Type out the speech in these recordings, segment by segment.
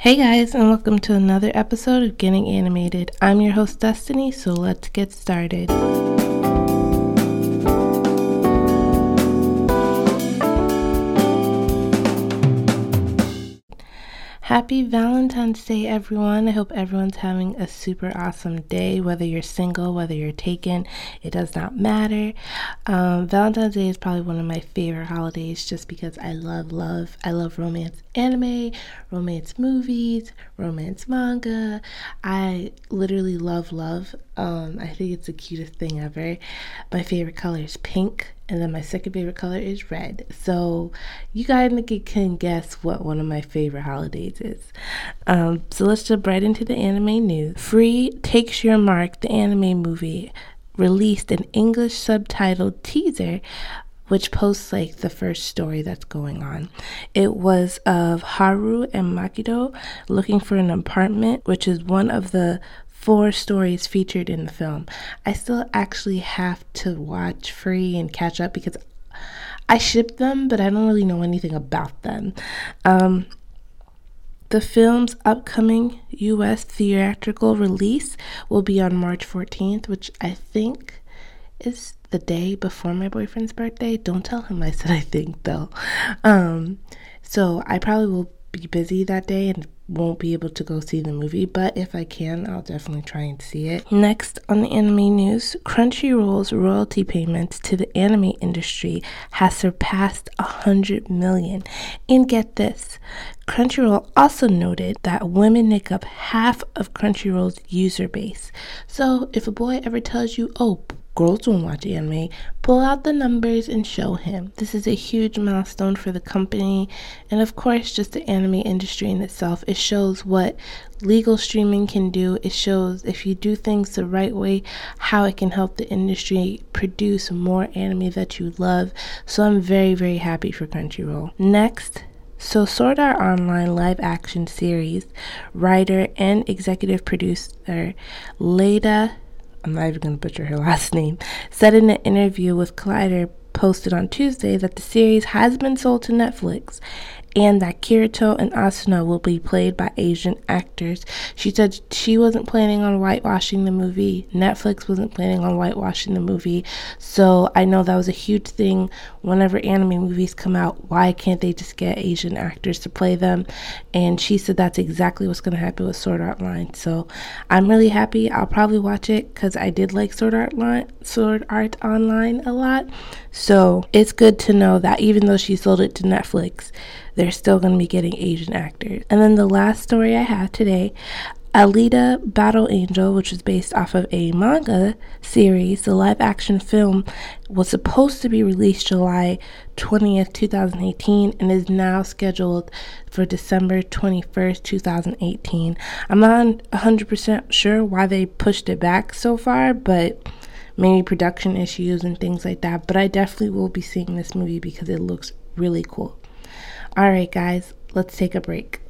Hey guys, and welcome to another episode of Getting Animated. I'm your host, Destiny, so let's get started. Happy Valentine's Day, everyone. I hope everyone's having a super awesome day, whether you're single, whether you're taken, it does not matter. Um, Valentine's Day is probably one of my favorite holidays just because I love love. I love romance anime, romance movies, romance manga. I literally love love. Um, I think it's the cutest thing ever. My favorite color is pink, and then my second favorite color is red. So you guys can guess what one of my favorite holidays is. Um, so let's jump right into the anime news. Free Takes Your Mark, the anime movie, released an English subtitled teaser which posts like the first story that's going on. It was of Haru and Makoto looking for an apartment, which is one of the four stories featured in the film. I still actually have to watch Free and catch up because I ship them, but I don't really know anything about them. Um, the film's upcoming US theatrical release will be on March 14th, which I think is the day before my boyfriend's birthday. Don't tell him I said I think though. Um, so I probably will be busy that day and won't be able to go see the movie, but if I can, I'll definitely try and see it. Next on the anime news, Crunchyroll's royalty payments to the anime industry has surpassed a hundred million. And get this, Crunchyroll also noted that women make up half of Crunchyroll's user base. So if a boy ever tells you, oh, girls don't watch anime, pull out the numbers and show him. This is a huge milestone for the company and, of course, just the anime industry in itself. It shows what legal streaming can do, it shows if you do things the right way, how it can help the industry produce more anime that you love. So, I'm very, very happy for Crunchyroll. Next, so, Sword Art Online live action series writer and executive producer Leda I'm not even going to butcher her last name, said in an interview with Collider posted on Tuesday that the series has been sold to Netflix and that Kirito and Asuna will be played by Asian actors. She said she wasn't planning on whitewashing the movie. Netflix wasn't planning on whitewashing the movie. So I know that was a huge thing whenever anime movies come out. Why can't they just get Asian actors to play them? And she said that's exactly what's going to happen with Sword Art Online. So I'm really happy. I'll probably watch it because I did like Sword Art Line, Sword Art Online a lot. So it's good to know that even though she sold it to Netflix, they're still going to be getting Asian actors. And then the last story I have today Alita Battle Angel, which is based off of a manga series, the live action film was supposed to be released July 20th, 2018, and is now scheduled for December 21st, 2018. I'm not 100% sure why they pushed it back so far, but maybe production issues and things like that. But I definitely will be seeing this movie because it looks really cool. All right, guys, let's take a break.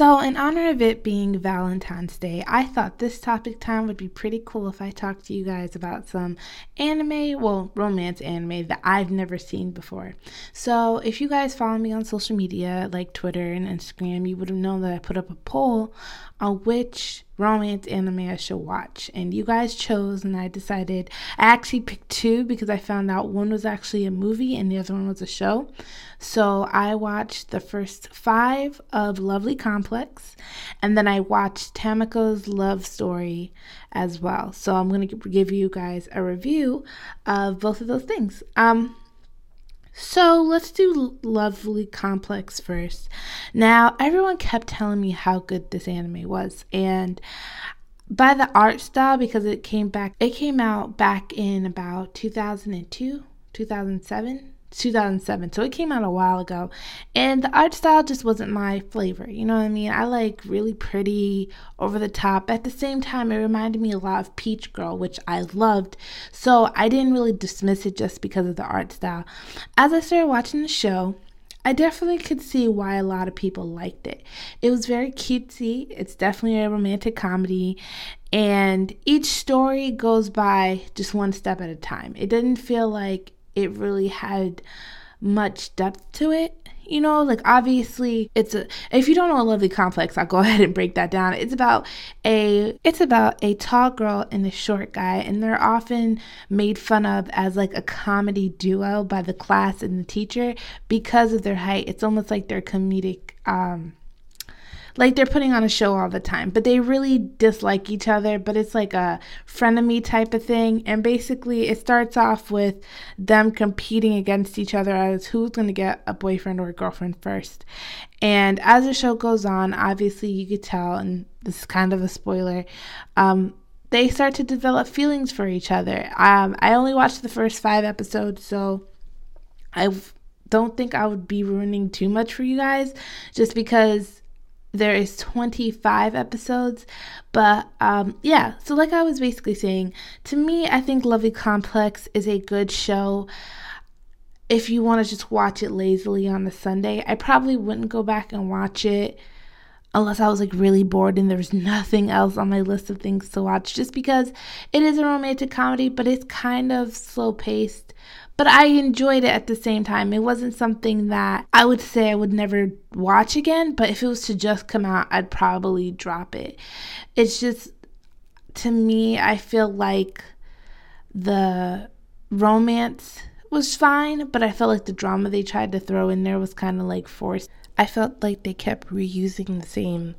So, in honor of it being Valentine's Day, I thought this topic time would be pretty cool if I talked to you guys about some anime, well, romance anime that I've never seen before. So, if you guys follow me on social media like Twitter and Instagram, you would have known that I put up a poll on which romance anime I should watch. And you guys chose, and I decided I actually picked two because I found out one was actually a movie and the other one was a show. So I watched the first five of Lovely Complex, and then I watched Tamako's Love Story as well. So I'm going to give you guys a review of both of those things. Um, so let's do Lovely Complex first. Now, everyone kept telling me how good this anime was, and by the art style, because it came back, it came out back in about 2002, 2007. 2007 so it came out a while ago and the art style just wasn't my flavor you know what i mean i like really pretty over the top at the same time it reminded me a lot of peach girl which i loved so i didn't really dismiss it just because of the art style as i started watching the show I definitely could see why a lot of people liked it. It was very cutesy. It's definitely a romantic comedy. And each story goes by just one step at a time. It didn't feel like it really had much depth to it you know? Like obviously it's a if you don't know a lovely complex i'll go ahead and break that down. It's about a it's about a tall girl and a short guy and they're often made fun of as like a comedy duo by the class and the teacher because of their height. It's almost like their comedic um like they're putting on a show all the time, but they really dislike each other, but it's like a frenemy type of thing. And basically, it starts off with them competing against each other as who's going to get a boyfriend or a girlfriend first. And as the show goes on, obviously, you could tell, and this is kind of a spoiler, um, they start to develop feelings for each other. Um, I only watched the first five episodes, so I don't think I would be ruining too much for you guys just because there is 25 episodes but um yeah so like i was basically saying to me i think lovely complex is a good show. If you want to just watch it lazily on a sunday i probably wouldn't go back and watch it unless i was like really bored and there was nothing else on my list of things to watch just because it is a romantic comedy but it's kind of slow paced but I enjoyed it at the same time. It wasn't something that I would say I would never watch again, but if it was to just come out, I'd probably drop it. It's just, to me, I feel like the romance was fine, but I felt like the drama they tried to throw in there was kind of like forced. I felt like they kept reusing the same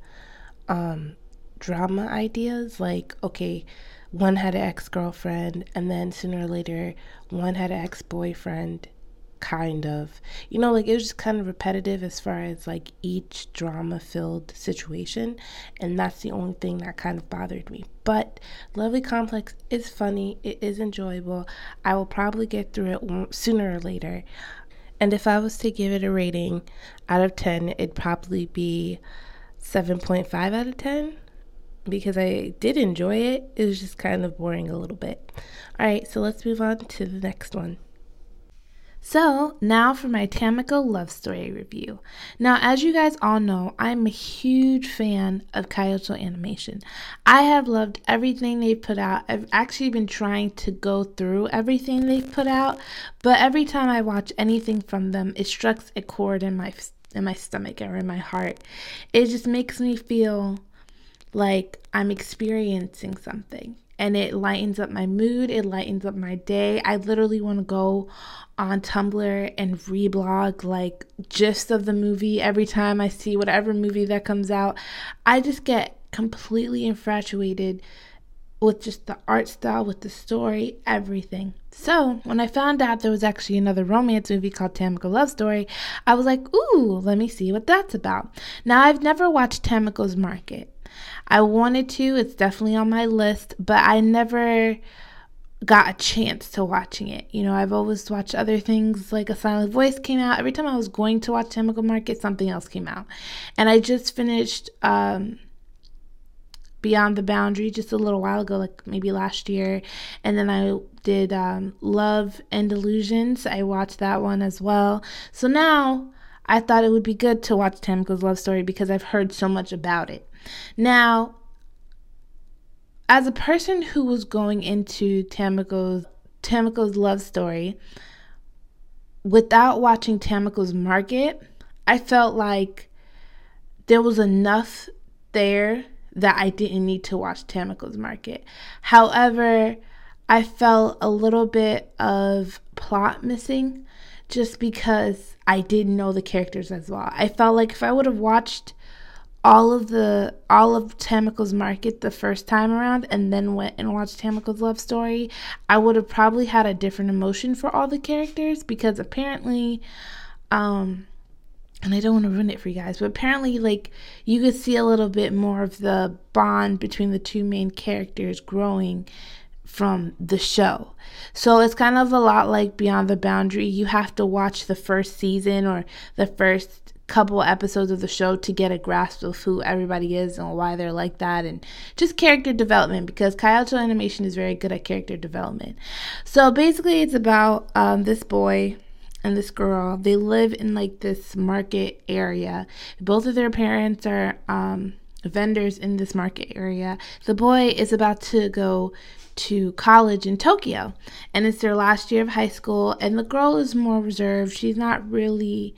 um, drama ideas. Like, okay, one had an ex girlfriend, and then sooner or later, one had an ex boyfriend, kind of. You know, like it was just kind of repetitive as far as like each drama filled situation, and that's the only thing that kind of bothered me. But Lovely Complex is funny, it is enjoyable. I will probably get through it sooner or later. And if I was to give it a rating out of 10, it'd probably be 7.5 out of 10 because I did enjoy it. It was just kind of boring a little bit. All right, so let's move on to the next one. So, now for my Tamiko love story review. Now, as you guys all know, I'm a huge fan of Kyoto Animation. I have loved everything they've put out. I've actually been trying to go through everything they've put out, but every time I watch anything from them, it strikes a chord in my in my stomach or in my heart. It just makes me feel like I'm experiencing something and it lightens up my mood, it lightens up my day. I literally want to go on Tumblr and reblog like gist of the movie every time I see whatever movie that comes out. I just get completely infatuated with just the art style, with the story, everything. So, when I found out there was actually another romance movie called Tamako Love Story, I was like, ooh, let me see what that's about. Now, I've never watched Tamako's Market. I wanted to, it's definitely on my list, but I never got a chance to watching it. You know, I've always watched other things like A Silent Voice came out. Every time I was going to watch Tamako Market, something else came out. And I just finished um, Beyond the Boundary just a little while ago, like maybe last year. And then I did um, Love and Illusions. I watched that one as well. So now I thought it would be good to watch Tamako's love story because I've heard so much about it. Now, as a person who was going into Tamiko's Tamiko's love story without watching Tamiko's market, I felt like there was enough there that I didn't need to watch Tamiko's market. However, I felt a little bit of plot missing just because I didn't know the characters as well. I felt like if I would have watched all of the all of Tamiko's Market the first time around and then went and watched Tamiko's love story, I would have probably had a different emotion for all the characters because apparently um and I don't want to ruin it for you guys, but apparently like you could see a little bit more of the bond between the two main characters growing from the show. So it's kind of a lot like Beyond the Boundary. You have to watch the first season or the first couple episodes of the show to get a grasp of who everybody is and why they're like that and just character development because Kyoto Animation is very good at character development. So basically, it's about um, this boy. and this girl, they live in like this market area. Both of their parents are um, vendors in this market area. The boy is about to go to college in Tokyo, and it's their last year of high school. And the girl is more reserved. She's not really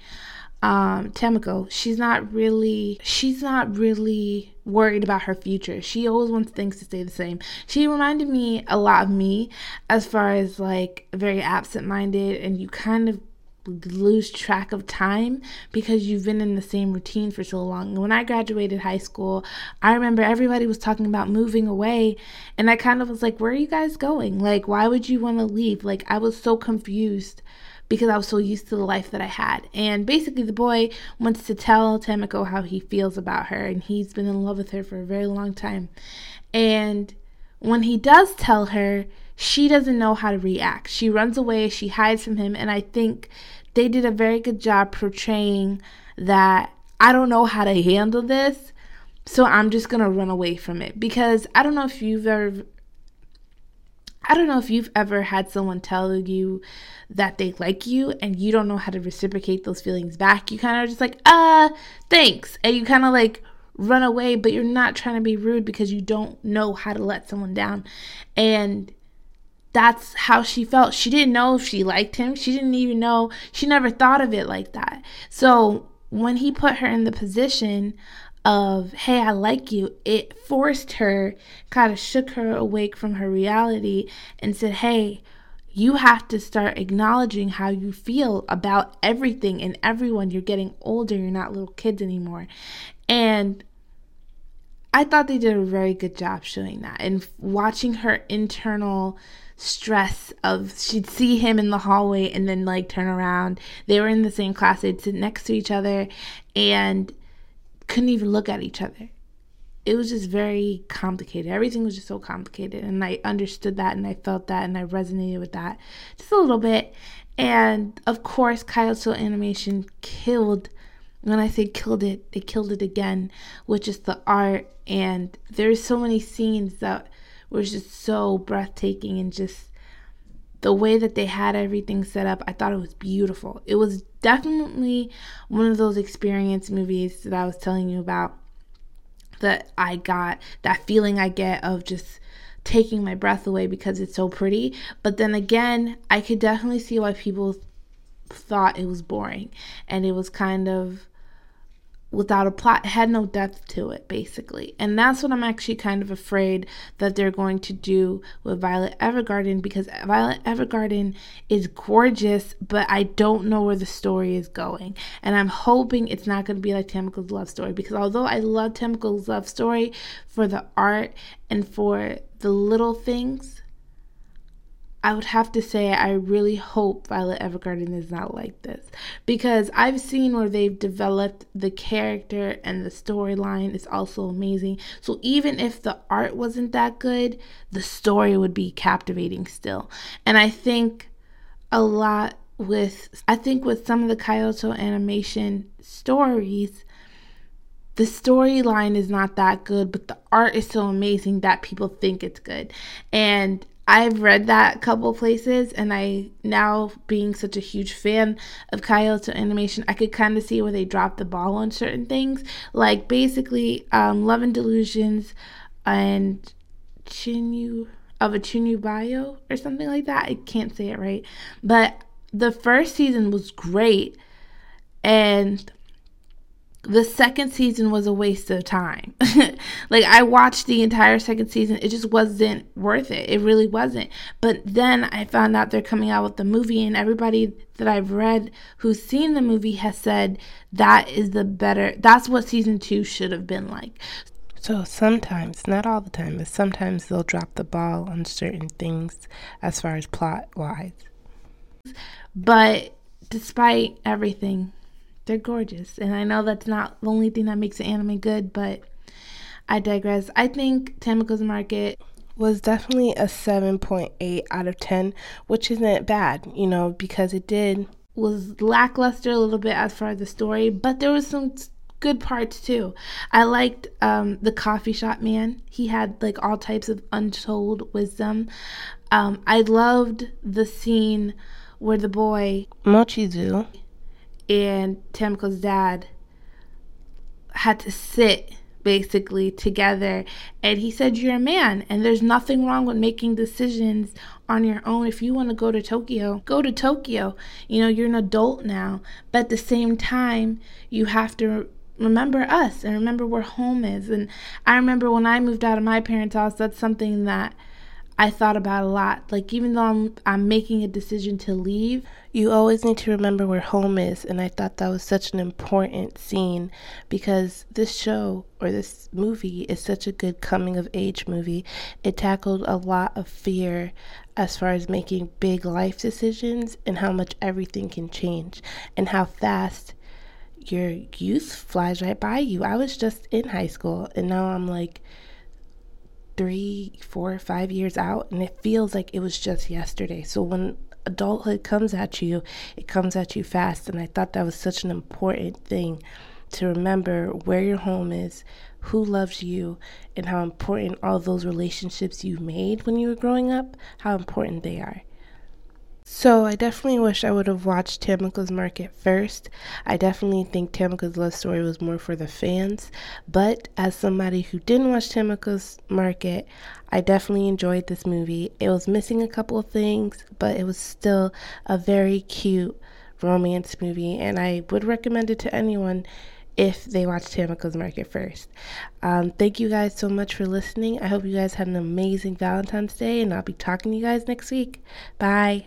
um, Tamako. She's not really. She's not really worried about her future. She always wants things to stay the same. She reminded me a lot of me as far as like very absent minded, and you kind of lose track of time because you've been in the same routine for so long. When I graduated high school, I remember everybody was talking about moving away, and I kind of was like, Where are you guys going? Like, why would you want to leave? Like, I was so confused because I was so used to the life that I had. And basically, the boy wants to tell Tamiko how he feels about her, and he's been in love with her for a very long time. And when he does tell her, she doesn't know how to react. She runs away, she hides from him, and I think they did a very good job portraying that I don't know how to handle this, so I'm just gonna run away from it. Because I don't know if you've ever I don't know if you've ever had someone tell you that they like you and you don't know how to reciprocate those feelings back. You kind of just like, uh, thanks. And you kind of like run away, but you're not trying to be rude because you don't know how to let someone down. And that's how she felt. She didn't know if she liked him. She didn't even know. She never thought of it like that. So when he put her in the position of, hey, I like you, it forced her, kind of shook her awake from her reality and said, hey, you have to start acknowledging how you feel about everything and everyone. You're getting older, you're not little kids anymore. And I thought they did a very good job showing that and watching her internal stress of she'd see him in the hallway and then like turn around. They were in the same class, they'd sit next to each other and couldn't even look at each other. It was just very complicated. Everything was just so complicated. And I understood that and I felt that and I resonated with that just a little bit. And of course, Kyoto Animation killed. When I say killed it, they killed it again with just the art. And there's so many scenes that were just so breathtaking and just the way that they had everything set up, I thought it was beautiful. It was definitely one of those experience movies that I was telling you about that I got, that feeling I get of just taking my breath away because it's so pretty. But then again, I could definitely see why people thought it was boring and it was kind of without a plot, had no depth to it, basically. And that's what I'm actually kind of afraid that they're going to do with Violet Evergarden because Violet Evergarden is gorgeous, but I don't know where the story is going. And I'm hoping it's not going to be like Tamako's love story because although I love Tamako's love story for the art and for the little things, I would have to say I really hope Violet Evergarden is not like this because I've seen where they've developed the character and the storyline is also amazing. So even if the art wasn't that good, the story would be captivating still. And I think a lot with I think with some of the Kyoto animation stories the storyline is not that good, but the art is so amazing that people think it's good. And I've read that a couple places, and I now being such a huge fan of Kyoto Animation, I could kind of see where they dropped the ball on certain things. Like basically, um, Love and Delusions and Chinu of a Chinu Bio or something like that. I can't say it right, but the first season was great, and the second season was a waste of time. like I watched the entire second season, it just wasn't worth it. It really wasn't. But then I found out they're coming out with the movie and everybody that I've read who's seen the movie has said that is the better that's what season 2 should have been like. So sometimes, not all the time, but sometimes they'll drop the ball on certain things as far as plot wise. But despite everything, they're gorgeous. And I know that's not the only thing that makes an anime good, but I digress. I think Tamako's Market was definitely a 7.8 out of 10, which isn't bad, you know, because it did was lackluster a little bit as far as the story, but there was some good parts too. I liked um, the coffee shop man. He had like all types of untold wisdom. Um, I loved the scene where the boy Mochizu and Tamiko's dad had to sit basically together. And he said you're a man and there's nothing wrong with making decisions on your own. If you want to go to Tokyo go to Tokyo. You know you're an adult now but at the same time you have to remember us and remember where home is. And I remember when I moved out of my parents house that's something that I thought about a lot. Like even though I'm I'm making a decision to leave, you always need to remember where home is and I thought that was such an important scene because this show or this movie is such a good coming of age movie. It tackled a lot of fear as far as making big life decisions and how much everything can change and how fast your youth flies right by you. I was just in high school and now I'm like three, four, five years out, and it feels like it was just yesterday. So when adulthood comes at you, it comes at you fast. And I thought that was such an important thing to remember where your home is, who loves you, and how important all those relationships you made when you were growing up, how important they are. So I definitely wish I would have watched Tamiko's Market first. I definitely think Tamiko's love story was more for the fans. But as somebody who didn't watch Tamiko's Market, I definitely enjoyed this movie. It was missing a couple of things, but it was still a very cute romance movie, and I would recommend it to anyone if they watch Tamiko's Market first. Um, thank you guys so much for listening. I hope you guys had an amazing Valentine's Day, and I'll be talking to you guys next week. Bye.